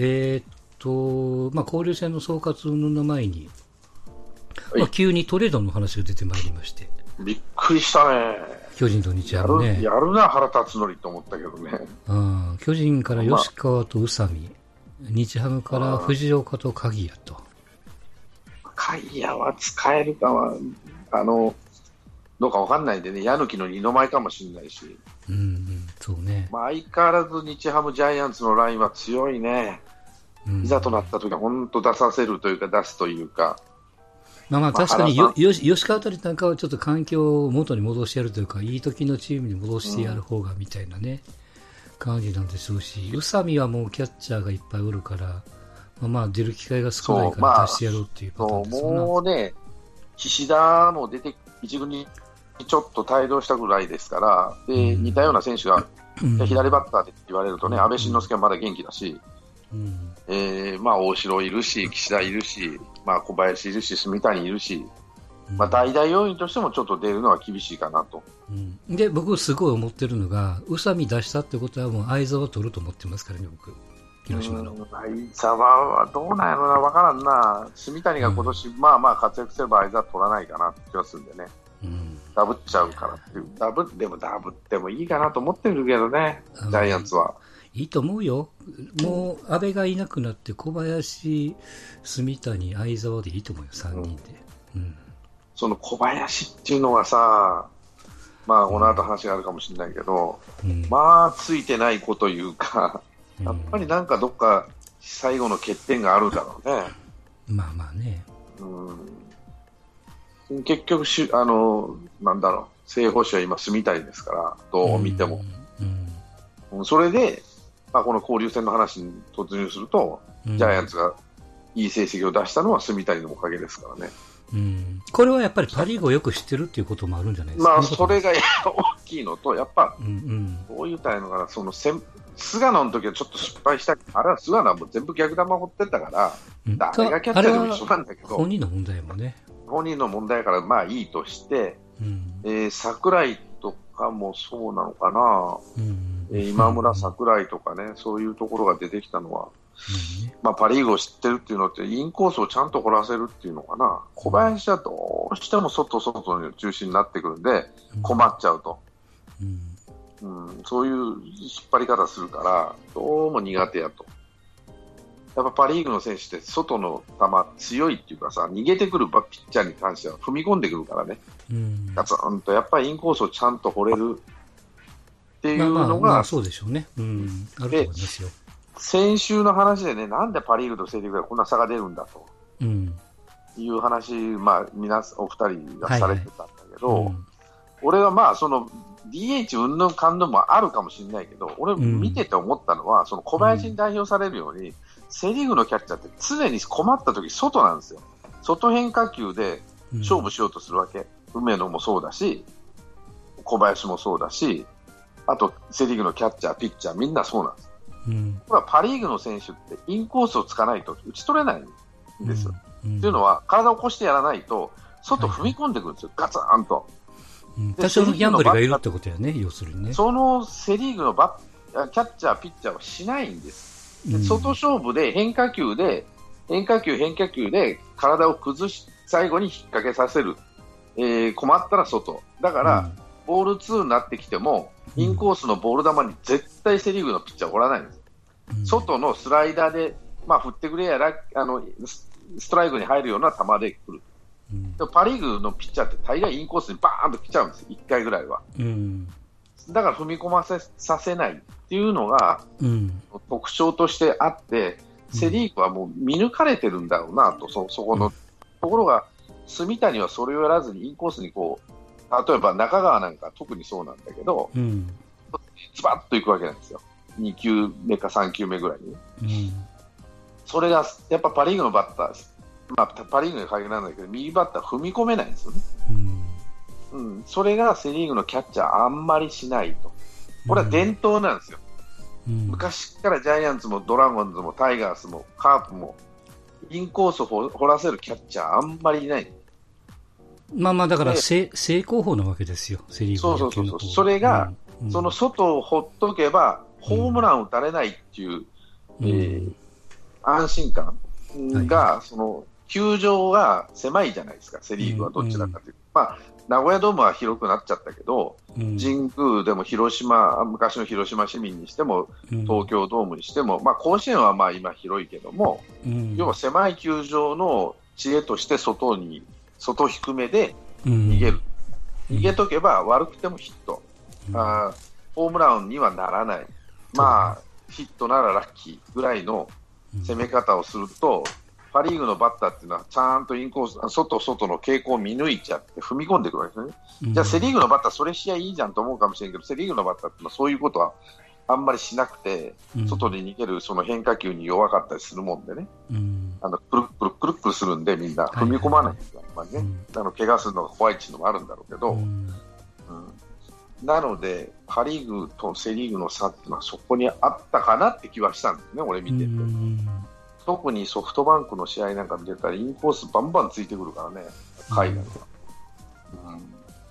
えー、っと、まあ、交流戦の総括の前に、まあ、急にトレードの話が出てまいりまして。びっくりしたね。巨人と日ハムね。やるな、腹立つのにと思ったけどね。うん、巨人から吉川と宇佐美、日ハムから藤岡と鍵谷と。鍵谷は使えるかは、あの、どうかわかんないんでね、矢抜の二の前かもしれないし。うん、うん、そうね。まあ、相変わらず日ハムジャイアンツのラインは強いね。うん、いざとなった時は本当出させるというか、出すというか。まあまあ確かによよ吉川辺りなんかはちょっと環境を元に戻してやるというか、いい時のチームに戻してやる方がみたいなね、うん、感じなんでしょうし、宇佐美はもうキャッチャーがいっぱいおるから、まあまあ出る機会が少ないから出してやろうっていうパターンですまあ、もうね、岸田も出て、一軍にちょっと帯同したぐらいですから、で、うん、似たような選手が、左バッターで言われるとね、安倍晋之助はまだ元気だし、うん、えー、まあ、大城いるし、岸田いるし、まあ、小林いるし、住谷いるし、まあ、代打要員としてもちょっと出るのは厳しいかなと。うん、で、僕、すごい思ってるのが、宇佐美出したってことは、もう相沢取ると思ってますからね、僕、広島の。相沢はどうなんやろな、分からんな、住谷が今年、うん、まあまあ活躍すれば相沢取らないかなって気がするんでね、うん、ダブっちゃうからっていう、ダブでもダブってもいいかなと思ってるけどね、ジャイアンツは。いいと思うよ。もう、安倍がいなくなって、小林、住谷、相沢でいいと思うよ、3人で。うん、その小林っていうのはさ、まあ、この後話があるかもしれないけど、うん、まあ、ついてない子というか、やっぱりなんかどっか最後の欠点があるだろうね。まあまあね。うん、結局し、あの、なんだろう、正捕手は今、住谷ですから、どう見ても。うん、それで、まあ、この交流戦の話に突入すると、ジャイアンツがいい成績を出したのは住谷のおかげですからね。うん、これはやっぱりパ・リーグをよく知ってるっていうこともあるんじゃないですか、まあ、それが大きいのと、やっぱ、うんうん、どう言ったらいいのかな、そのせん菅野の時はちょっと失敗したあれは菅野はもう全部逆球放ってたから、うん、誰がキャッチャーでも一緒なんだけど、本人の問題もね。本人の問題からまあいいとして、うん、えー、桜井とかもそうなのかな、うん。え今村、桜井とかね、そういうところが出てきたのは、まあ、パ・リーグを知ってるっていうのって、インコースをちゃんと掘らせるっていうのかな、小林はどうしても外、外の中心になってくるんで、困っちゃうと、うん、うん、そういう引っ張り方するから、どうも苦手やと。やっぱパ・リーグの選手って外の球強いっていうかさ、逃げてくるピッチャーに関しては踏み込んでくるからね、ガツンとやっぱりインコースをちゃんと掘れるっていうのが、そうでしょうね。うん、あると思いますよ。先週の話でね、なんでパ・リーグとセ・リーグがこんな差が出るんだと、うん、いう話、まあ、皆お二人がされてたんだけど、はいはいうん、俺はまあ、その DH うんぬんかんぬんもあるかもしれないけど、俺、見てて思ったのは、うん、その小林に代表されるように、セ・リーグのキャッチャーって常に困った時外なんですよ。外変化球で勝負しようとするわけ。梅野もそうだし、小林もそうだし、あとセ・リーグのキャッチャー、ピッチャー、みんなそうなんです。うん、これはパ・リーグの選手ってインコースをつかないと打ち取れないんですよ。うんうん、というのは、体を起こしてやらないと、外踏み込んでくるんですよ、はい、ガツンと。多少のギャンブルがいるってことやね、要するにね。そのセ・リーグのバッキャッチャー、ピッチャーはしないんです。で外勝負で変化球で、変化球、変化球で体を崩し、最後に引っ掛けさせる。えー、困ったら外。だから、ボール2になってきても、インコースのボール球に絶対セ・リーグのピッチャーおらないんです。うん、外のスライダーで、まあ、振ってくれやらあのストライクに入るような球で来る。うん、パ・リーグのピッチャーって大概インコースにバーンと来ちゃうんです1回ぐらいは。うん、だから踏み込ませさせないっていうのが、特徴としてあって、セ・リーグはもう見抜かれてるんだろうなと、そそこの、ところが、住谷はそれをやらずにインコースにこう例えば中川なんか特にそうなんだけど、うん、ズバッといくわけなんですよ、2球目か3球目ぐらいに、うん、それがやっぱパ・リーグのバッター、まあ、パ・リーグに限らないけど、右バッター踏み込めないんですよね、うん、うん、それがセ・リーグのキャッチャー、あんまりしないと、これは伝統なんですよ、昔からジャイアンツもドラゴンズもタイガースもカープも、インコースを掘らせるキャッチャー、あん。まりいない。まあまあ、だから正、正攻法なわけですよ、セ・リーグそうそうそう。それが、うん、その外をほっとけば、ホームラン打たれないっていう、うん、えー、安心感が、その球場が狭いじゃないですか、セ・リーグはどちらかという。と、まあ、名古屋ドームは広くなっちゃったけど、神宮でも広島、昔の広島市民にしても、東京ドームにしても、まあ、甲子園はまあ今、広いけども、要は狭い球場の知恵として外に、外低めで逃げる、逃げとけば悪くてもヒット、あホームランにはならない、まあ、ヒットならラッキーぐらいの攻め方をすると、パ・リーグのバッターっていうのは、ちゃんとインコース、外、外の傾向を見抜いちゃって、踏み込んでくるわけですね。うん、じゃあ、セ・リーグのバッター、それしやいいじゃんと思うかもしれんけど、セ・リーグのバッターってのはそういうことはあんまりしなくて、うん、外に逃げるその変化球に弱かったりするもんでね、うん、あのくるくるくるくるするんで、みんな。踏み込まないんですよ、はいはいはい、ね、あの怪我するのが怖いっていうのもあるんだろうけど。なので、パ・リーグとセ・リーグの差っていうのはそこにあったかなって気はしたんですね、俺見てて。特にソフトバンクの試合なんか見てたら、インコースバンバンついてくるからね、海外は。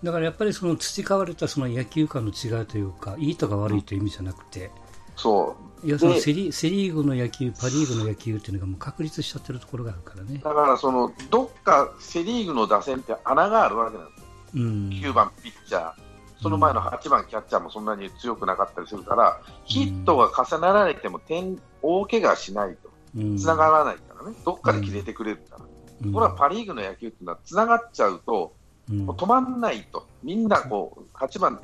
だからやっぱりその培われたその野球観の違いというか、いいとか悪いという意味じゃなくて、そう。いやそのセリセ・リーグの野球、パ・リーグの野球っていうのがもう確立しちゃってるところがあるからね。だからそのどっかセ・リーグの打線って穴があるわけなんですよ、うん、9番ピッチャー、その前の8番キャッチャーもそんなに強くなかったりするから、ヒットが重なられても点大怪我しないと。つながらないからね、どっかで切れてくれるから、うん、これはパ・リーグの野球っていうのはつながっちゃうと、もう止まんないと、みんなこう8番、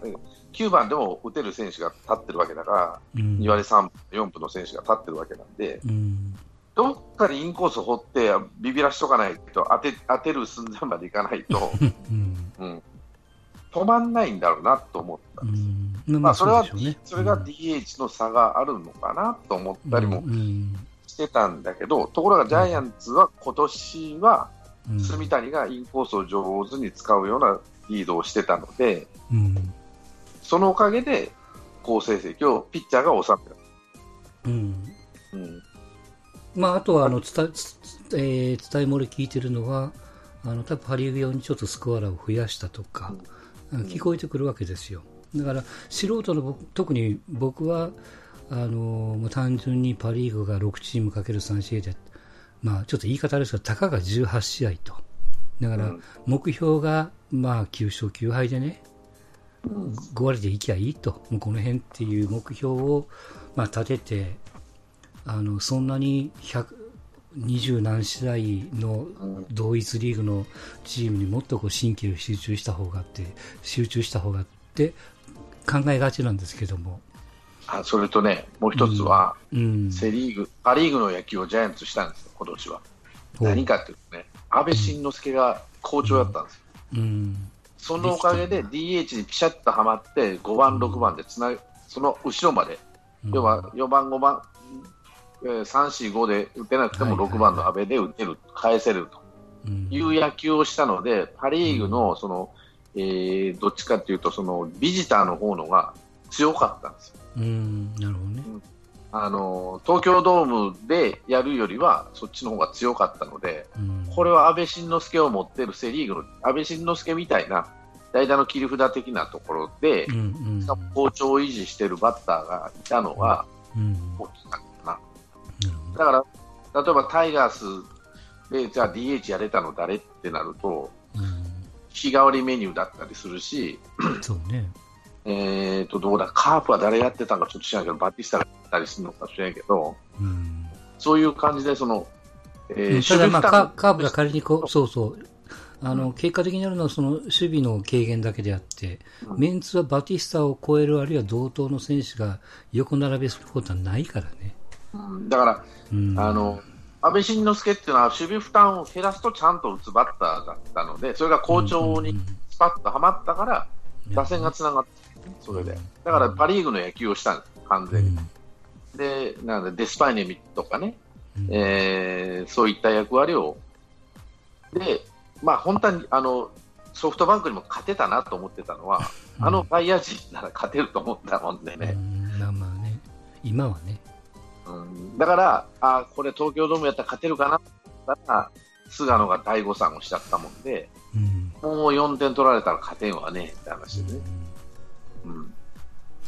9番でも打てる選手が立ってるわけだから、うん、2割3分、4分の選手が立ってるわけなんで、うん、どっかでインコースを掘って、ビビらしとかないと、当て当てる寸前までいかないと、うん、止まんないんだろうなと思ったんです。まあ、まあ、それは、ね、それが DH の差があるのかなと思ったりもしてたんだけど、ところがジャイアンツは今年は、住谷がインコースを上手に使うようなリードをしてたので、うん、そのおかげで好成績をピッチャーが収めた。うん。うん。まあ、あとはあの伝え、えー、伝え漏れ聞いてるのは、あの多分パ・リーグ用にちょっとスコアラーを増やしたとか、うん、聞こえてくるわけですよ。だから素人の特に僕はあの単純にパ・リーグが6チームかける3試合で、まあ、ちょっと言い方ですが、たかが18試合と。だから、目標が、まあ、9勝9敗でね、5割でいきゃいいと、もうこの辺っていう目標を、まあ、立てて、あの、そんなに120何試合の同一リーグのチームにもっとこう神経を集中した方がって、集中した方がって考えがちなんですけども、あそれとね、もう一つは、うん、セ・リーグ、パ・リーグの野球をジャイアンツしたんですよ、今年は。何かっていうとね、安倍晋之助が好調だったんですよ。うん、そのおかげで DH にピシャッとはまって、5番、6番でつなその後ろまで、要は4番、5番、えー、3、4、5で打てなくても6番の阿部で打てる、返せると。いう野球をしたので、パ・リーグのその、えー、どっちかというと、そのビジターの方のが強かったんですよ。うんなるほどね、あの東京ドームでやるよりはそっちの方が強かったので、うん、これは阿部慎之助を持っているセ・リーグの阿部慎之助みたいな代打の切り札的なところで、うんうん、しかも好調を維持しているバッターがいたのは大きかったな、うん、だから例えばタイガースでじゃあ DH やれたの誰ってなると、うん、日替わりメニューだったりするし、そうね、えーと、どうだ、カープは誰やってたのかちょっと知らないけど、バティスタがやったりするのか知らないけど、うん、そういう感じで、その、えー、ただ、まあカ、カープが仮にこう、そうそう、あの、結果的になるのはその守備の軽減だけであって、うん、メンツはバティスタを超えるあるいは同等の選手が横並べすることはないからね。うん、だから、うん、あの、安倍晋之助っていうのは守備負担を減らすとちゃんと打つバッターだったので、それが好調にスパッとはまったから、打線がつながってそれで。だからパ・リーグの野球をしたんです、完全に。うん、で、なんでデスパイネとかね、うん、えー、そういった役割を。で、まあ本当にあのソフトバンクにも勝てたなと思ってたのは、うん、あの外野陣なら勝てると思ったもんでね。まあまあね、今はね。うん、だから、あこれ東京ドームやったら勝てるかなだったら、菅野が第誤算をしちゃったもんで、うん、もう4点取られたら勝てんわねって話でね。うん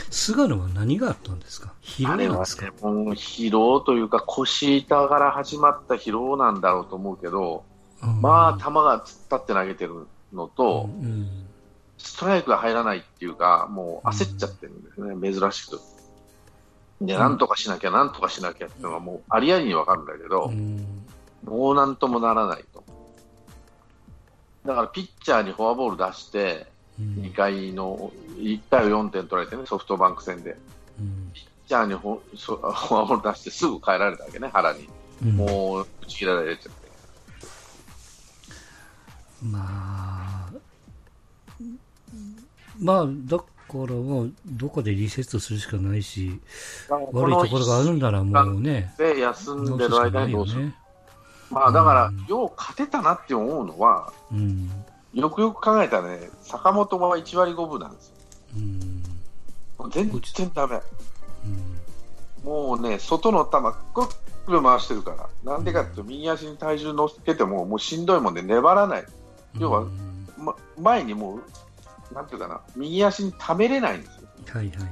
菅野は何があったんですか？疲労なんですか、ね、疲労というか腰痛から始まった疲労なんだろうと思うけど、うん、まあ、球が突っ立って投げてるのと、うん、ストライクが入らないっていうか、もう焦っちゃってるんですね、うん、珍しく。で、なんとかしなきゃ、なんとかしなきゃっていうのはもうありありにわかるんだけど、もうなんともならないと。だからピッチャーにフォアボール出して、2回の、1回を4点取られてね、ソフトバンク戦で。ピッチャーにフォアボール出してすぐ帰られたわけね、腹に。もう打ち切られちゃって。まあ、まあ、だからもう、どこでリセットするしかないし、悪いところがあるんならもうね。で、休んでる間にどうする、ね、まあ、だから、よう勝てたなって思うのは、うん、よくよく考えたらね、坂本は1割5分なんですよ。うん、全然だめ、うん、もうね、外の球、くるくる回してるから、なんでかっていうと、右足に体重乗っけても、もうしんどいもんで粘らない。要は、ま、前にもう、なんていうかな、右足にためれないんですよ。はいはいはい。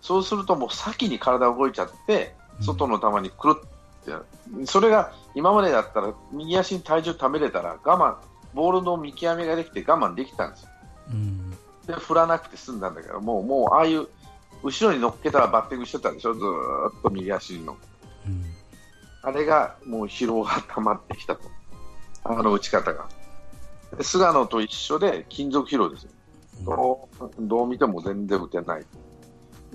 そうするともう先に体動いちゃって、外の球にくるって、それが今までだったら右足に体重ためれたら我慢、ボールの見極めができて我慢できたんですよ。うん、で、振らなくて済んだんだけど、もう、もうああいう後ろに乗っけたらバッティングしてたでしょ、ずっと右足の。うん、あれがもう疲労が溜まってきたと、あの打ち方が。で菅野と一緒で金属疲労ですよ。どうどう見ても全然打てない。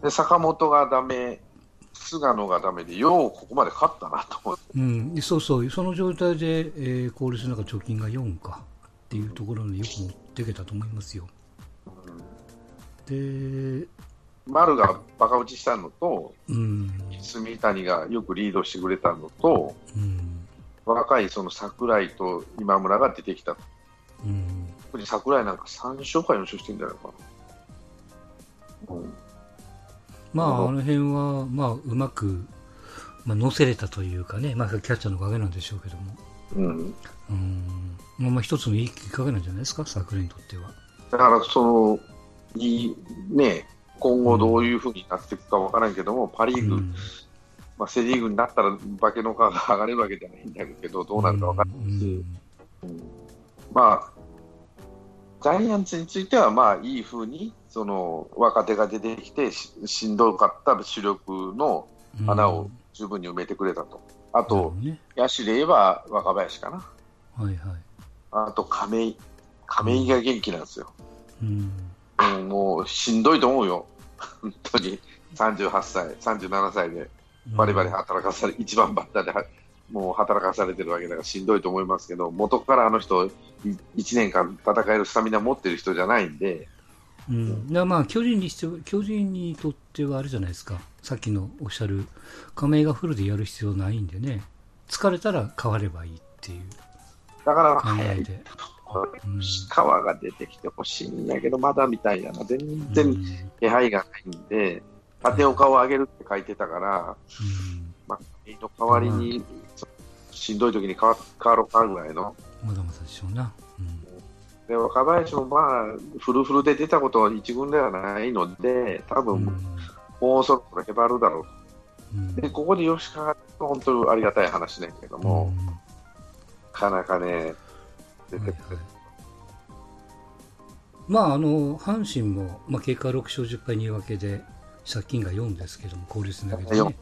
で坂本がダメ、菅野がダメで、ようここまで勝ったなと思って、うん、そうそう、その状態で、えー、効率の中、貯金が4か。っていうところによく持っていけたと思いますよ。うん、で丸がバカ打ちしたのと、うん、住谷がよくリードしてくれたのと、うん、若いその櫻井と今村が出てきたと。うん、桜井なんか3勝か4勝してるんじゃないかな。うん、まあ、あの辺は、まあ、うまく、まあ、乗せれたというかね、まあ、キャッチャーのおかげなんでしょうけども。うん。うん。まあ、まあ、一つのいいきっかけなんじゃないですか、桜井にとっては。だから、その、いい、ね、今後どういうふうになっていくかわからんけども、パ・リーグ、うん、まあ、セ・リーグになったら化けの皮が剥がれるわけじゃないんだけど、どうなるかわからないし、うん、まあ、ジャイアンツについては、まあ、いいふうに、その、若手が出てきてし、しんどかった主力の穴を十分に埋めてくれたと。あと、ね、野手で言えば若林かな。はいはい。あと、亀井。亀井が元気なんですよ。うん、うん、もう、しんどいと思うよ。本当に。38歳、37歳で、バリバリ働かされ、一番バッターでもう働かされてるわけだからしんどいと思いますけど、元からあの人、1年間戦えるスタミナ持ってる人じゃないんで。うん、だまあ巨人にして巨人にとってはあれじゃないですか、さっきのおっしゃる、亀井がフルでやる必要ないんでね、疲れたら変わればいいっていう。だから早い。で、川が出てきてほしいんやけど、まだみたいな、全然気配がないんで、縦岡を上げるって書いてたから、うん。まあ、の代わりに、しんどい時に変わ変わろうかぐらいの。まだまだでしょうな。うん、で若林もまあ、フルフルで出たことは一軍ではないので、多分、うん、もうそろそろへばるだろう。と。うん、で、ここで吉川が本当にありがたい話ねんけども、なかなかね、出てくる。はいはい。まあ、あの阪神も、まあ、結果6勝10敗2分けで借金が4ですけども、効率投げてね、はい、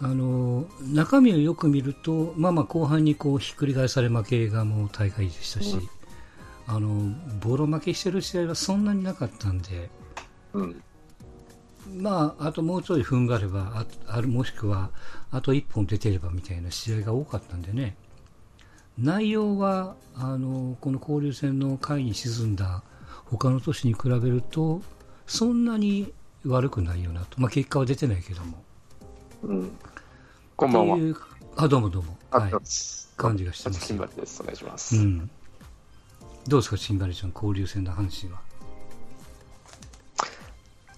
あの中身をよく見ると、まあ、まあ後半にこうひっくり返され負けがもう大会でしたし、うん、あのボロ負けしてる試合はそんなになかったんで、うん、まあ、あともうちょい踏ん張ればあるもしくはあと1本出てればみたいな試合が多かったんでね。内容はあのこの交流戦の下位に沈んだ他の都市に比べるとそんなに悪くないよなと、まあ、結果は出てないけども。うん、こんばんは。あ、どうもどうも。はい。感じがしてます。新張です。お願いします。うん。どうですか、新張ちゃん、交流戦の阪神は。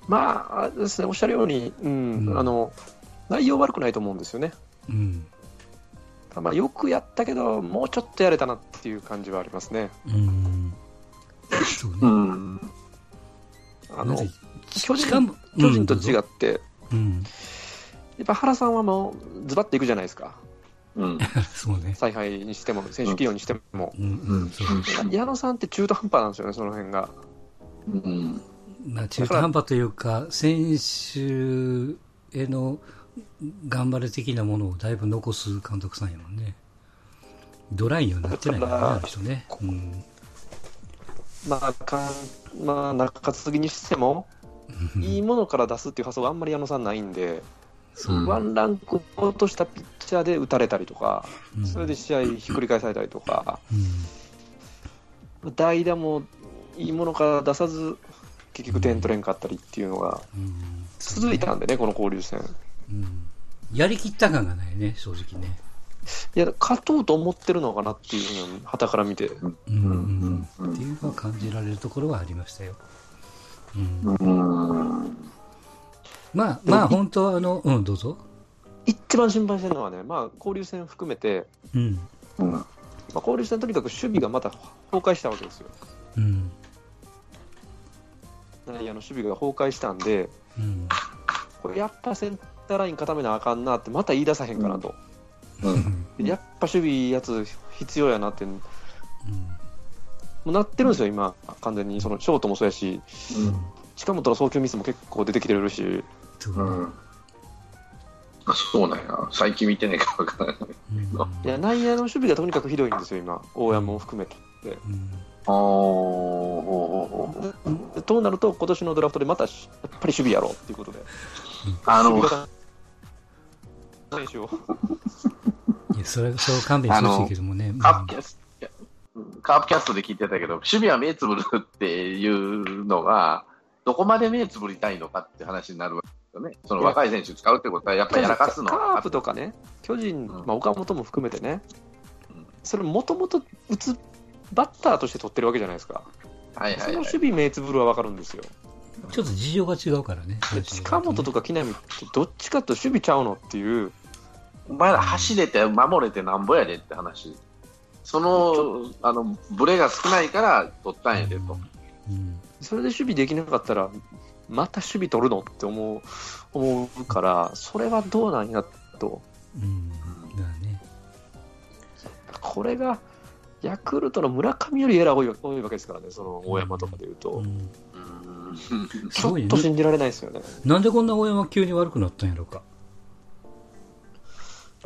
まあ、ですね、おっしゃるように、うん、うん、あの、内容悪くないと思うんですよね。うん。まあ、よくやったけど、もうちょっとやれたなっていう感じはありますね。うん。そうね。うん。あの、巨人巨人と違って、うん、やっぱ原さんはもうズバッといくじゃないですか。うん、そうね。采配にしても、選手起用にしても。うん、うん、矢野さんって中途半端なんですよね、その辺が。うん。まあ、中途半端というか、選手への頑張れ的なものをだいぶ残す監督さんやもんね。ドライにはなってないからね、あの人ね。うん、まあ、かんまあ、中継ぎにしても、いいものから出すっていう発想があんまり矢野さんないんで、ワンランク落としたピッチャーで打たれたりとか、うん、それで試合ひっくり返されたりとか、うん、代打もいいものから出さず、結局点取れんかったりっていうのが続いたんでね、この交流戦。やりきった感がないね、正直ね。いや、勝とうと思ってるのかなっていうのを、はたから見て。うん。うん。うん、っていうのは感じられるところはありましたよ。うん、うんまあ、まあ、本当あの、うん、どうぞ。一番心配してるのはね、まあ、交流戦含めて、うん。うんまあ、交流戦とにかく守備がまた崩壊したわけですよ。うん。内野の守備が崩壊したんで、うん、これやっぱセンターライン固めなあかんなって、また言い出さへんかなと。うん、やっぱ守備やつ必要やなって、うん、もうなってるんですよ、今、完全に。そのショートもそうやし、うん、近本の送球ミスも結構出てきてるし。うん、あそうなんや、最近見てないから分からない。いや内野の守備がとにかくひどいんですよ、今、大山も含めて。うん。あとなると、今年のドラフトでまたやっぱり守備やろうっていうことで、あの選手を。いやそれそう勘弁してほしいけどもね。カープキャスカープキャストで聞いてたけど、守備は目つぶるっていうのが、どこまで目つぶりたいのかって話になるわけよね。その若い選手使うってことは、やっぱりやらかすのカープとかね、巨人、まあ、岡本も含めてね、それもともと打つバッターとして取ってるわけじゃないですか。はいはい、はい、その守備目つぶるは分かるんですよ。ちょっと事情が違うからね。近本とか木浪ってどっちかと守備ちゃうのっていう。お前ら走れて守れてなんぼやでって話。その、あの、ブレが少ないから取ったんやでと。うん、それで守備できなかったら、また守備取るの？って思う、思うから、それはどうなんやと。うん。だね。これが、ヤクルトの村上よりエラー多い多いわけですからね、その大山とかでいうと。うんちょっと信じられないですよね。なんでこんな大山急に悪くなったんやろうか。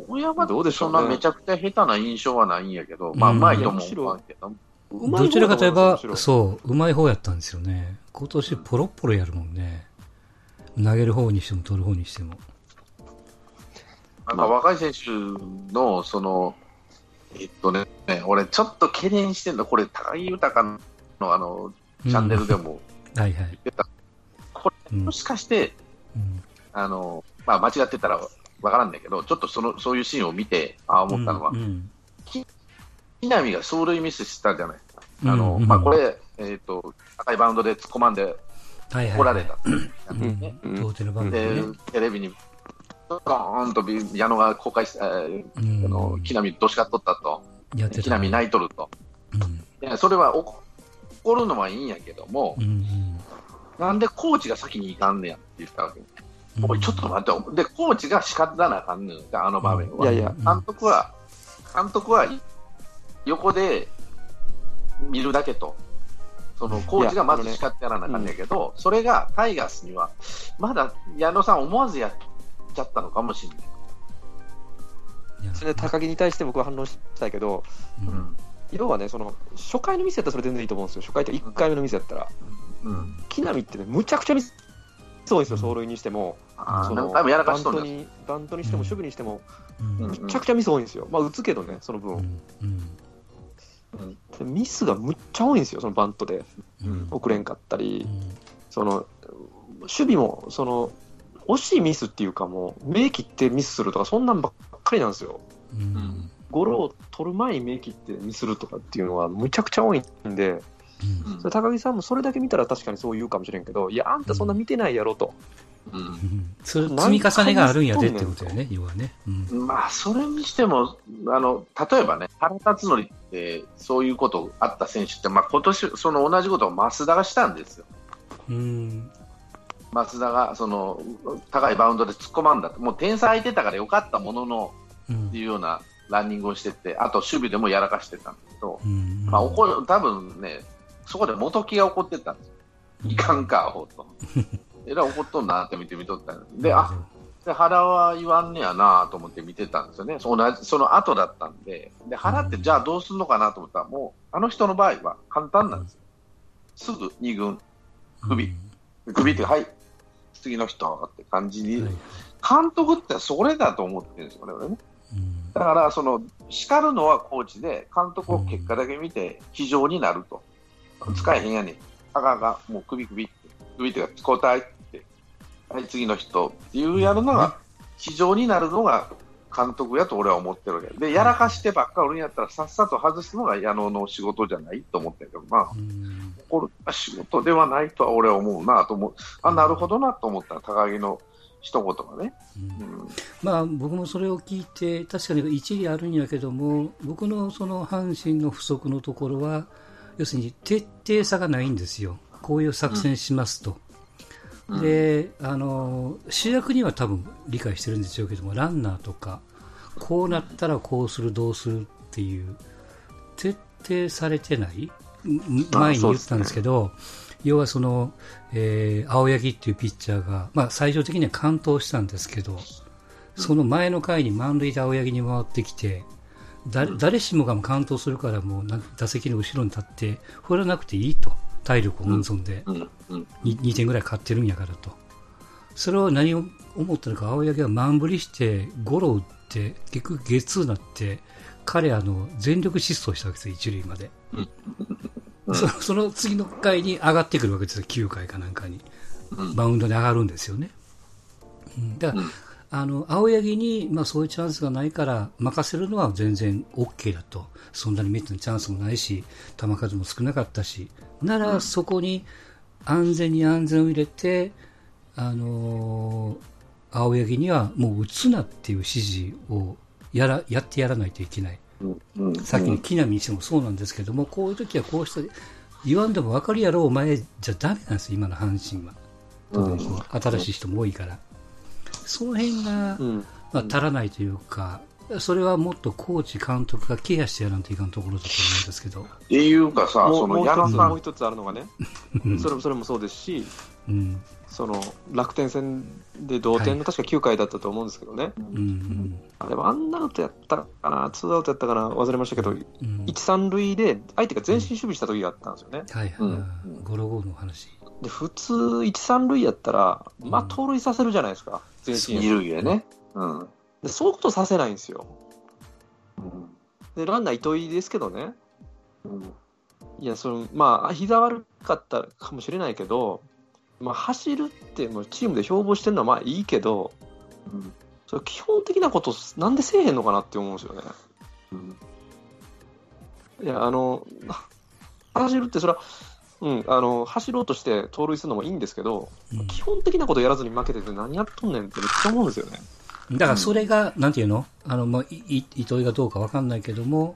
大山どうでしょう、ね、そんなめちゃくちゃ下手な印象はないんやけど、まあ、うまいと思うけど。どちらかといえば、そう、うまい方やったんですよね。今年ポロッポロやるもんね。投げる方にしても取る方にしても。なんか若い選手の、その、えっとね、俺ちょっと懸念してんだ、これ、高木豊のあの、チャンネルでも、はいはい。これ、もしかして、うん、あの、まあ、間違ってたらわからんだけど、ちょっとその、そういうシーンを見て、ああ、思ったのは、うん、木浪が走塁ミスしたじゃないですか。あの、まあ、これ、えっ、ー、と、高いバウンドで突っ込まんで、怒られたっていうね。で、テレビにゴーンと矢野が公開し、えー、あの木浪どしかっと。ったと、木浪泣いとると、うん、いやそれは怒るのはいいんやけども、うん、なんでコーチが先に行かんねやって言ったわけ。うん、おいちょっと待って、でコーチが仕方なあかんねんあの場面は。いやいや。監督は、監督は横で見るだけと。そのコーチがまず叱ってやらなあかんねんけど、それがタイガースには、まだ矢野さん思わずやっちゃったのかもしれない。それで高木に対して僕は反応したいけど、うん、要はね、その初回のミスやったらそれ全然いいと思うんですよ、初回って1回目のミスやったら。うん、木浪ってね、むちゃくちゃミス多いんですよ、走塁にしても、そのバントにバントにしても、守備にしても、むちゃくちゃミス多いんですよ、まあ、打つけどね、その分。ミスがむっちゃ多いんですよ、そのバントで、遅れんかったり、その守備もその惜しいミスっていうかもう、目切ってミスするとか、そんなんばっかりなんですよ。うん、ゴロを取る前に目切ってミスするとかっていうのはむちゃくちゃ多いんで、うん、それ高木さんもそれだけ見たら確かにそう言うかもしれんけど、いや、あんたそんな見てないやろと。うん、積み重ねがあるんやでってことやね、要はね。うん、まあ、それにしても、あの例えばね、原辰徳って、そういうことあった選手って、まあ今年その同じことを増田がしたんですよ。うん。増田がその高いバウンドで突っ込まんだもう点差空いてたからよかったものの、うん、っていうようなランニングをしてて、あと守備でもやらかしてたんだけど、うん、まあ、怒る多分ね、そこで元木が怒ってたんですよ。いかんか、ほと。えらい怒っとんなって見てみとったんで、あで原は言わんねやなと思って見てたんですよね、そのその後だったんで、で原ってじゃあどうするのかなと思ったら、もうあの人の場合は簡単なんですよ、すぐ2軍、首、首って、はい、次の人って感じに、監督ってそれだと思ってるんですよ、俺ね。だからその叱るのはコーチで監督を結果だけ見て非常になると、使えへんやねん、赤がもう首首って。首ってか交代ってはい次の人。っていうやるのが非常になるのが監督やと俺は思ってるわけ。でやらかしてばっかりやったらさっさと外すのが矢野の仕事じゃないと思ってるけどな、これ仕事ではないとは俺は思うなと思う。あなるほどなと思った。高木の。一言がね、うん、まあ、僕もそれを聞いて確かに一理あるんやけども僕のその阪神の不足のところは要するに徹底さがないんですよ。こういう作戦しますと、うん、であの主役には多分理解してるんでしょうけどもランナーとかこうなったらこうするどうするっていう徹底されてない前に言ったんですけど、要はその、えー、青柳っていうピッチャーが、まあ、最終的には完投したんですけど、その前の回に満塁で青柳に回ってきて、誰誰しもが完投するからもう打席の後ろに立って振らなくていいと体力を温存で 2, 2点ぐらい勝ってるんやからと。それを何を思ったのか青柳は満振りしてゴロ打って結局ゲッツーになって彼あの全力疾走したわけですよ一塁まで。そその次の回に上がってくるわけですよ、9回かなんかに。バウンドに上がるんですよね。うん、だから、あの、青柳に、まあそういうチャンスがないから任せるのは全然 OK だと。そんなにメットのチャンスもないし、球数も少なかったし。なら、そこに安全に安全を入れて、あのー、青柳にはもう打つなっていう指示をやら、やってやらないといけない。さっきの木浪にしてもそうなんですけども、こういう時はこうして言わんでも分かるやろ、お前じゃだめなんです今の阪神は。新しい人も多いから。その辺が、まあ、足らないというか、それはもっとコーチ、監督がケアしてやらんといかんところだと思うんですけど。っていうかさ、その矢野さん。もう一つあるのがね、それそれもそうですし、うん、その楽天戦で同点の確か9回だったと思うんですけどね、あれワンアウトやったかな、ツーアウトやったかな、忘れましたけど、うん、1、3塁で相手が前進守備した時があったんですよね。はいはい、うん、ゴロゴロの話。で普通、1、3塁やったら、まあ、盗塁させるじゃないですか、前進二塁へね、うん、で。そういうことさせないんですよ。でランナー糸井ですけどね、いやそのまあ膝悪かったかもしれないけど、まあ、走るってもうチームで標榜してるのはまあいいけど、うん、それ基本的なことなんでせえへんのかなって思うんですよね。うん、いやあの走るってそれは、うん、あの走ろうとして盗塁するのもいいんですけど、うん、基本的なことやらずに負けてて何やっとんねんってめっちゃ思うんですよね。だからそれが、うん、なんていうの？あの、まあ、い糸井がどうか分かんないけども、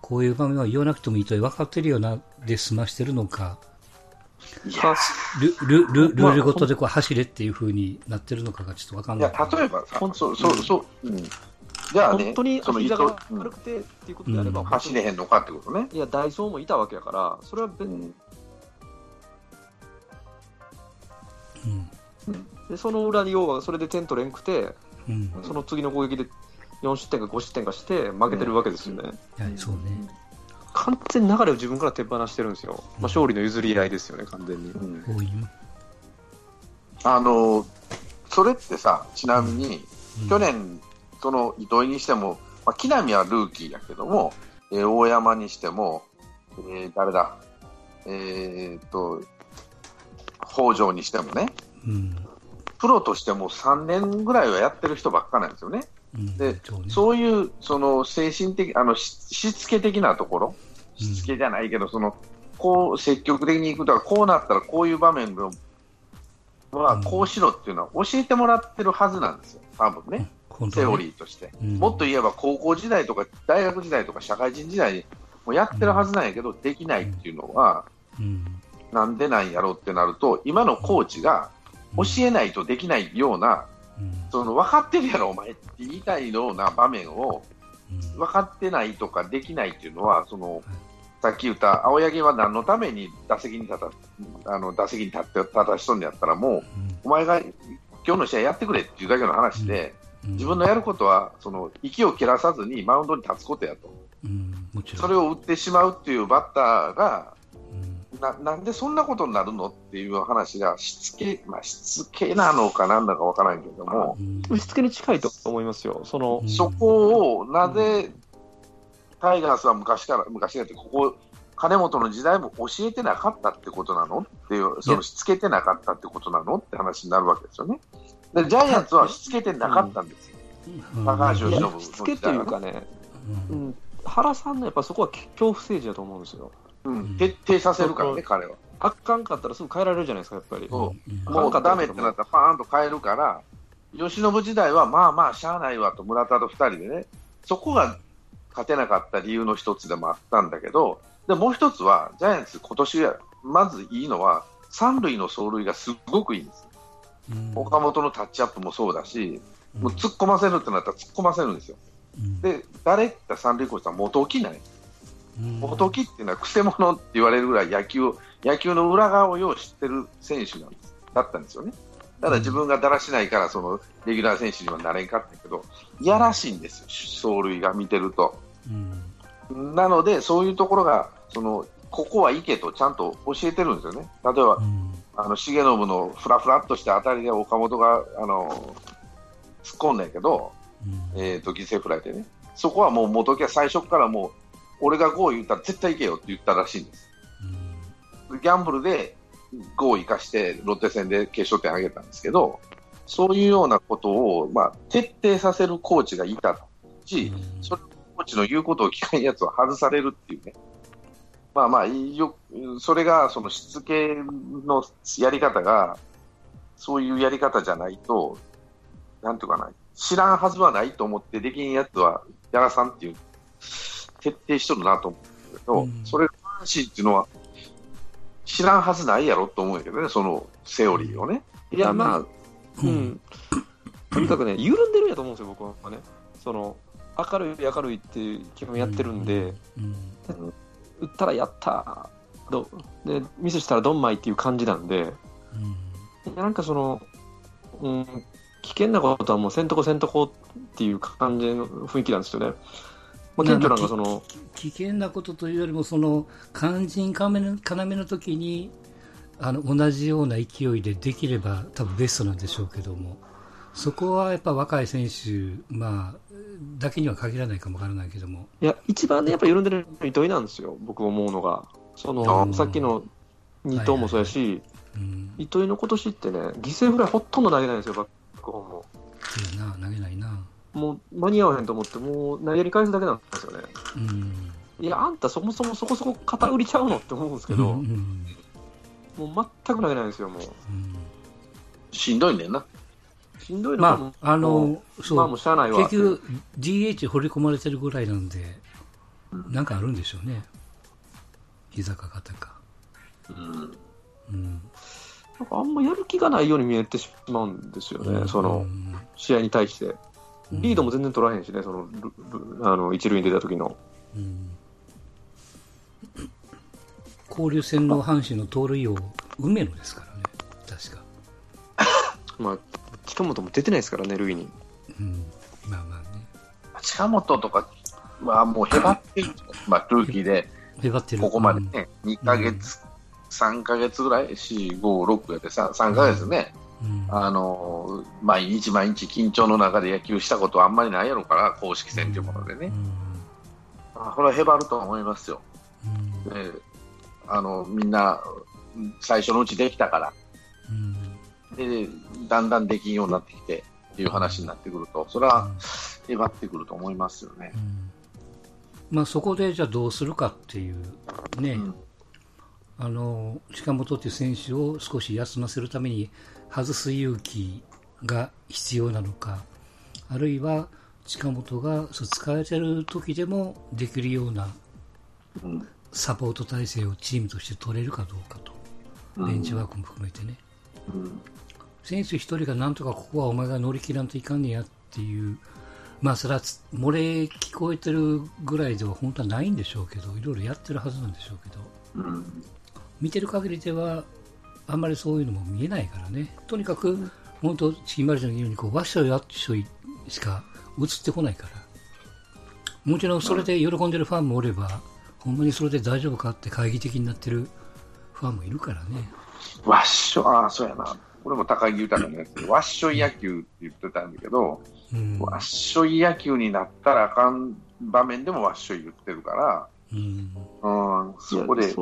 こういう場面は言わなくても糸井分かってるよなで済ましてるのか、ルルルルールごとでこう走れっていうふうになってるのかがちょっとわかんない。いや、例えばそうそうそう、うん、じゃあね、本当に膝が悪くてっていうことであれば、うん、走れへんのかってことね。いや、ダイソーもいたわけやから、それは別に、でその裏に要はそれで点取れんくて、うん、その次の攻撃で4失点か5失点かして負けてるわけですよね。はい、そうね。完全に流れを自分から手放してるんですよ、まあ、勝利の譲り合いですよね、完全に。うん、あのそれってさ、ちなみに、うん、去年、その糸井にしても、まあ、木浪はルーキーやけども、えー、大山にしても、えー、誰だ、えー、っと、北条にしてもね、うん、プロとしても3年ぐらいはやってる人ばっかなんですよね。で、そういうその精神的、あのしつけ的なところ、しつけじゃないけど、そのこう積極的にいくとか、こうなったらこういう場面はこうしろっていうのは教えてもらってるはずなんですよ、多分ね、セオリーとして。もっと言えば高校時代とか大学時代とか社会人時代にもやってるはずなんやけど、できないっていうのは、なんでなんやろうってなると、今のコーチが教えないとできないような、その分かってるやろ、お前って言いたいような場面を、分かってないとかできないっていうのは、その、さっき言った青柳は何のために打席に立たあの打席に立って立たしとんやったら、もう、お前が今日の試合やってくれっていうだけの話で、自分のやることはその息を切らさずにマウンドに立つことやと、それを打ってしまうっていうバッターが、ななんでそんなことになるのっていう話がしつけ、まあ、しつけなのかなんだかわからないけども、しつけに近いと思いますよ、そのそこをなぜタイガースは昔から、昔からって、ここ、金本の時代も教えてなかったってことなのっていう、そのしつけてなかったってことなのって話になるわけですよね。でジャイアンツはしつけてなかったんですよ、高橋由伸しつけというかね、うん、原さんのやっぱそこは恐怖政治だと思うんですよ。うん、徹底させるからね、彼は。あかんかったらすぐ変えられるじゃないですか、やっぱり。もうダメってなったら、パーンと変えるから、由伸時代はまあまあ、しゃあないわと村田と2人でね、そこが勝てなかった理由の一つでもあったんだけど、でもう一つは、ジャイアンツ、今年まずいいのは、三塁の走塁がすごくいいんです。岡本のタッチアップもそうだし、もう突っ込ませるってなったら突っ込ませるんですよ。で、誰って三塁コーチは元木ない。元木っていうのはくせ者って言われるぐらい野球野球の裏側をよう知ってる選手なんですだったんですよね。ただ自分がだらしないからそのレギュラー選手にはなれんかったけど、いやらしいんですよ、走塁が見てると。うん、なので、そういうところがそのここは行けとちゃんと教えてるんですよね。例えば、うん、あの重信のふらふらっとした当たりで岡本があの突っ込んだけど、うん、えーと、犠牲フライでね、そこはもう元木は最初からもう俺が5位言ったら絶対行けよって言ったらしいんです。うん、ギャンブルで5を生かしてロッテ戦で決勝点上げたんですけど、そういうようなことを、まあ、徹底させるコーチがいたし、うん、それコーチの言うことを聞かないやつは外されるっていうね。まあまあ、よそれがそのしつけのやり方が、そういうやり方じゃないと、なんとかな、知らんはずはないと思ってできんやつはやらさんっていう、徹底しとるなと思うんだけど、うん、それが阪神っていうのは、知らんはずないやろと思うんやけどね、そのセオリーをね。いや、まあ、うん。とにかくね、緩んでるんやと思うんですよ、僕はね。その、明るい明るいって基本やってるんで、うん。打ったらやったどでミスしたらどんまいっていう感じなんで、うん、なんかその、うん、危険なことはもうせんとこせんとこっていう感じの雰囲気なんですよね。まあ、顕著なんかその危険なことというよりもその肝心要の要の時にあの同じような勢いでできれば多分ベストなんでしょうけどもそこはやっぱ若い選手、まあ、だけには限らないかもわからないけども。いや、一番ね、やっぱ緩んでるの糸井なんですよ、僕思うのが。その、さっきの二頭もそうやし、はいはいうん、糸井の今年ってね、犠牲フライほとんど投げないんですよ、バックホームも。いいな、投げないな。もう間に合わへんと思って、もう投げり返すだけなんですよね。うん、いや、あんたそもそもそこそこ肩売りちゃうの？って思うんですけど、うんうん、もう全く投げないんですよ、もう。うん、しんどいねんな。しんどいのまあ、あの、そう、まあ、もうしゃあないわ結局、DH 掘り込まれてるぐらいなんで、なんかあるんでしょうね。膝か肩か。うん。うん。なんかあんまやる気がないように見えてしまうんですよね、うん、その、試合に対して。リードも全然取らへんしね、その、あの、一塁に出た時の。うん。交流戦の阪神の盗塁王、梅野ですからね、確か。まあ、近本も出てないですからね、塁に。うん、まあまあね。近本とかはもうへばってる、まあ、ルーキーで、へばってるここまでね、うん、2ヶ月、うん、3ヶ月ぐらい、4、5、6やって 3, 3ヶ月ね、うん、あの毎日毎日緊張の中で野球したことはあんまりないやろから、公式戦というものでね。うん、これはへばると思いますよ。うん、であのみんな最初のうちできたから、で、だんだんできんようになってきてっていう話になってくると、それはえばってくると思いますよね。まあ、そこでじゃあどうするかっていうね、うん、あの近本っていう選手を少し休ませるために外す勇気が必要なのか、あるいは近本が使われてる時でもできるようなサポート体制をチームとして取れるかどうかと、ベンチワークも含めてね。うん。選手一人がなんとかここはお前が乗り切らんといかんねやっていう、まあそれは漏れ聞こえてるぐらいでは本当はないんでしょうけど、いろいろやってるはずなんでしょうけど、うん、見てる限りでは、あんまりそういうのも見えないからね、とにかく、本当、ちんまりちゃんが言うようにこう、わっしょいわっしょいしか映ってこないから、もちろんそれで喜んでるファンもおれば、ほんまにそれで大丈夫かって懐疑的になってるファンもいるからね。わっしょ、ああ、そうやな。俺も高木豊のやつで、わっしょい野球って言ってたんだけど、うん、わっしょい野球になったらあかん場面でもわっしょい言ってるから、うん、うん、そこで。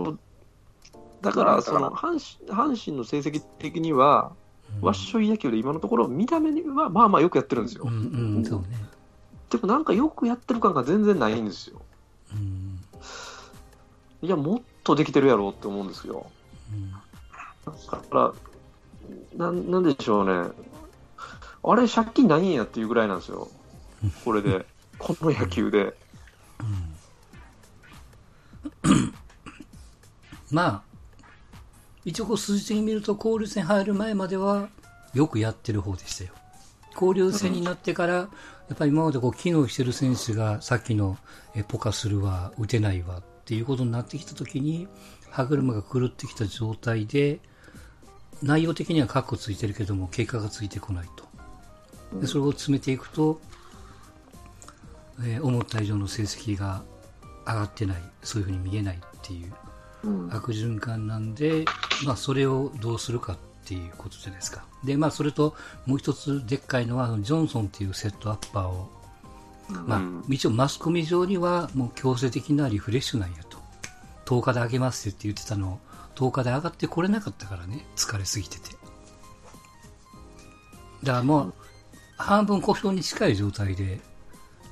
だから、その阪神阪神の成績的には、うん、わっしょい野球で今のところ、見た目にはまあまあよくやってるんですよ。うんうんそうね、でもなんかよくやってる感が全然ないんですよ。うん、いや、もっとできてるやろうって思うんですよ。うん、だから、ななんでしょうね。あれ、借金ないんやっていうぐらいなんですよ。これで。この野球で。まあ、一応こう数字的に見ると交流戦入る前まではよくやってる方でしたよ。交流戦になってから、やっぱり今までこう機能してる選手がさっきのえポカするわ、打てないわっていうことになってきたときに、歯車が狂ってきた状態で、内容的にはカッコついてるけども、結果がついてこないと。でそれを詰めていくと、えー、思った以上の成績が上がってない、そういうふうに見えないっていう悪循環なんで、まあ、それをどうするかっていうことじゃないですか。で、まあ、それともう一つでっかいのは、ジョンソンっていうセットアッパーを、まあ、一応マスコミ上にはもう強制的なリフレッシュなんやと。10日で上げますって言ってたのを、10日で上がってこれなかったからね、疲れすぎてて。だからもう、半分故障に近い状態で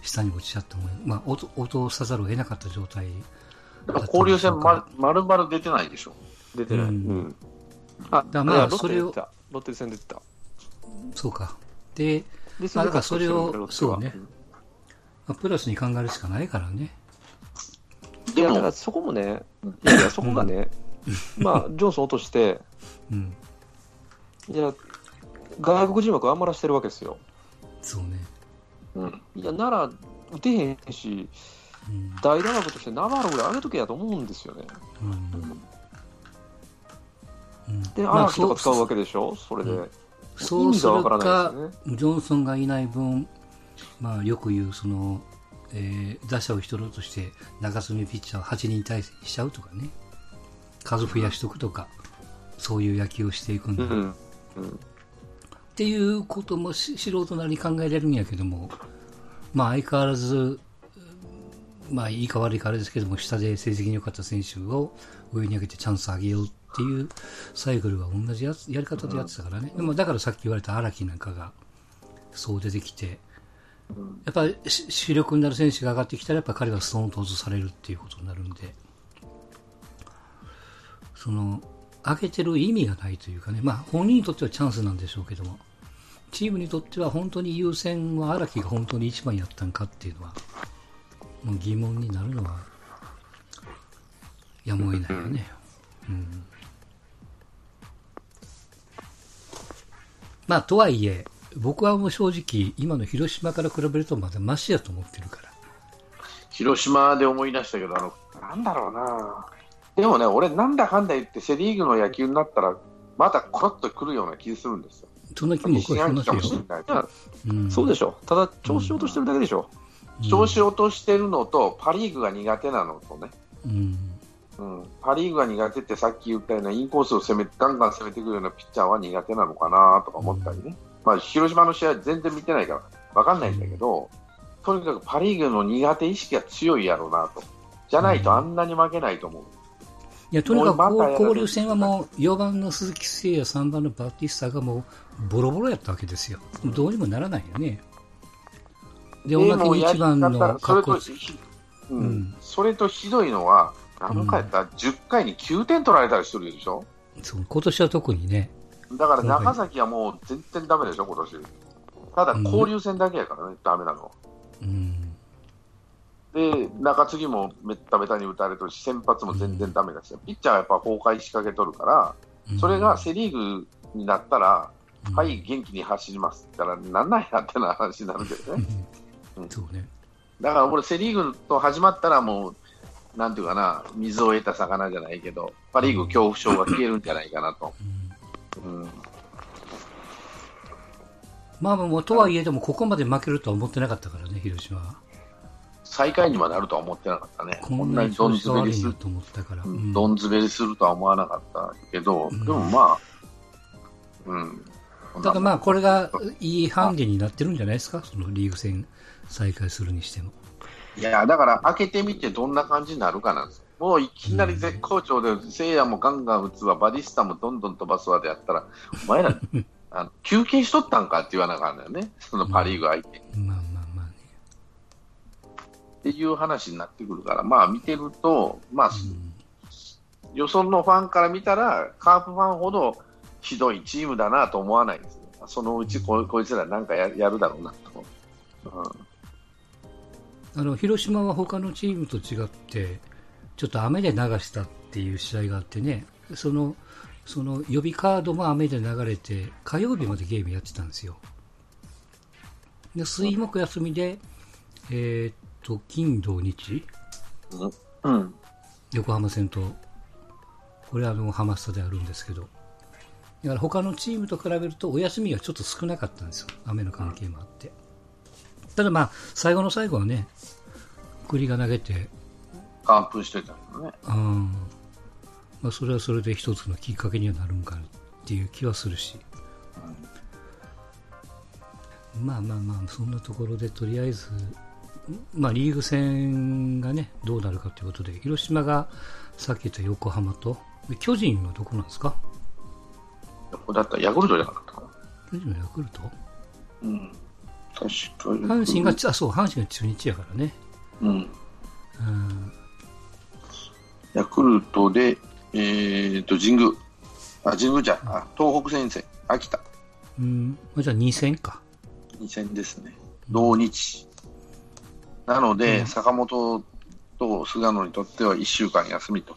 下に落ちちゃったもん、まあ、落とさざるを得なかった状態交流戦ま、まるまる出てないでしょ？出てない。うん。あ、だまあ、それを。ロッテ戦出てた。そうか。で、まあ、だからそれを、そうね。まあ、プラスに考えるしかないからね。いや、だからそこもね、いやいや、そこがね、まあ、ジョンソン落として、うん、いや、外国人枠余らしてるわけですよ。そうね。うん、いや、なら、打てへんし、大打学としてナバロぐらい上げとけやと思うんですよね。で、荒木とか使うわけでしょ、それで。そうするか、ジョンソンがいない分、まあ、よく言うその、えー、打者を一人として中継ぎピッチャーを8人体制にしちゃうとかね。数増やしとくとか、そういう野球をしていくんだ、うんうん、っていうことも素人なりに考えられるんやけども、まあ、相変わらずまあ、いいか悪いかあれですけども、下で成績に良かった選手を上に上げてチャンス上げようっていうサイクルは同じやつやり方でやってたからね。でもだからさっき言われた荒木なんかが、そう出てきて、やっぱり主力になる選手が上がってきたら、やっぱ彼はストーンと落とされるっていうことになるんで、その、上げてる意味がないというかね、まあ本人にとってはチャンスなんでしょうけども、チームにとっては本当に優先は荒木が本当に一番やったんかっていうのは、疑問になるのはやむを得ないよね。うん、まあ、とはいえ、僕はもう正直、今の広島から比べるとまだマシやと思ってるから。広島で思い出したけど、あの、なんだろうな。でもね、俺、なんだかんだ言って、セ・リーグの野球になったら、またコロッとくるような気するんですよ。そんな気もしますよ。うん、そうでしょ。ただ、調子落としてるだけでしょ。うん調子落としてるのと、パ・リーグが苦手なのとね、うん。うん、パ・リーグが苦手ってさっき言ったようなインコースを攻めガンガン攻めてくるようなピッチャーは苦手なのかなとか思ったりね、うん、まあ、広島の試合全然見てないから分かんないんだけど、とにかくパ・リーグの苦手意識が強いやろうなと、じゃないとあんなに負けないと思う。いやとにかく交流戦はもう4番の鈴木誠也、3番のバティスタがもうボロボロやったわけですよ、どうにもならないよね。で、おまけに一番のそと、うん、それとひどいのは、何回やったら10回に9点取られたりするでしょ、そう今年は特にね。だから中崎はもう全然だめでしょ、今年。ただ、交流戦だけやからね、だ、め、なの。うん、で、中継ぎもめっためたに打たれてるし、先発も全然だめだし、ピッチャーはやっぱ崩壊しかけとるから、それがセ・リーグになったら、うん。はい、元気に走りますって言ったら、なんなんやってな話になるけどね。そうね。だから俺、セ・リーグと始まったらもう、なんていうかな、水を得た魚じゃないけど、パ・リーグ恐怖症が消えるんじゃないかなと。うんうん、まあもうとはいえでもここまで負けるとは思ってなかったからね、広島は。最下位にはなるとは思ってなかったね。こんなに調子が悪いなと思ったから。うんどん滑りするとは思わなかったけど、うんでもまあ、うん。だからまあこれがいいハンデになってるんじゃないですか、そのリーグ戦再開するにしても。いや、だから開けてみてどんな感じになるかなんですよ。もういきなり絶好調で、聖夜もガンガン打つわ、バディスタもどんどん飛ばすわでやったら、お前ら、あの休憩しとったんかって言わなあかんのよね、そのパ・リーグ相手に。まあまあまあね。っていう話になってくるから、まあ見てると、まあ、うんよそのファンから見たら、カープファンほどひどいチームだなと思わないんですよ。そのうちここいつらなんかややるだろうなと。うんあの広島は他のチームと違って、ちょっと雨で流したっていう試合があってね、そのその予備カードも雨で流れて、火曜日までゲームやってたんですよ。で水木休みで、えーっと、金土日、うん。横浜戦と、これはあのハマスタであるんですけど、だから他のチームと比べるとお休みがちょっと少なかったんですよ、雨の関係もあって。ただまあ、最後の最後はね、栗が投げて、完封してたけどね。うん。まあ、それはそれで一つのきっかけにはなるんかなっていう気はするし、まあまあまあ、そんなところでとりあえず、まあ、リーグ戦がね、どうなるかということで、広島がさっき言った横浜と、で巨人はどこなんですか？これだったらヤクルトじゃなかったかな。巨人はヤクルト？うん。確か阪神が、あ、そう、阪神が中日やからね。うん。うん、ヤクルトで、えーと、神宮。あ、神宮じゃん。あ、東北戦線。秋田。うん、まあじゃあ2戦か。2戦ですね。同日。なので、うん坂本と菅野にとっては1週間休みと。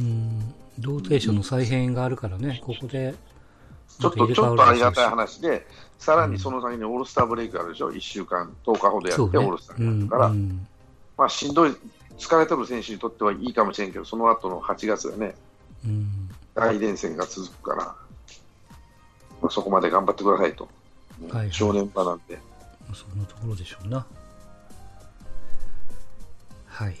うん、ローテーションの再編があるからね、ここで。ちょっと、ちょっとありがたい話で、さらにその先にオールスターブレイクあるでしょ？1週間、10日ほどやって、オールスターになるから、うんうんまあ、しんどい、疲れてる選手にとってはいいかもしれんけど、その後の8月がね、うん大連戦が続くから、まあ、そこまで頑張ってくださいと。はいはい正念場なんで。そんなところでしょうな。はい。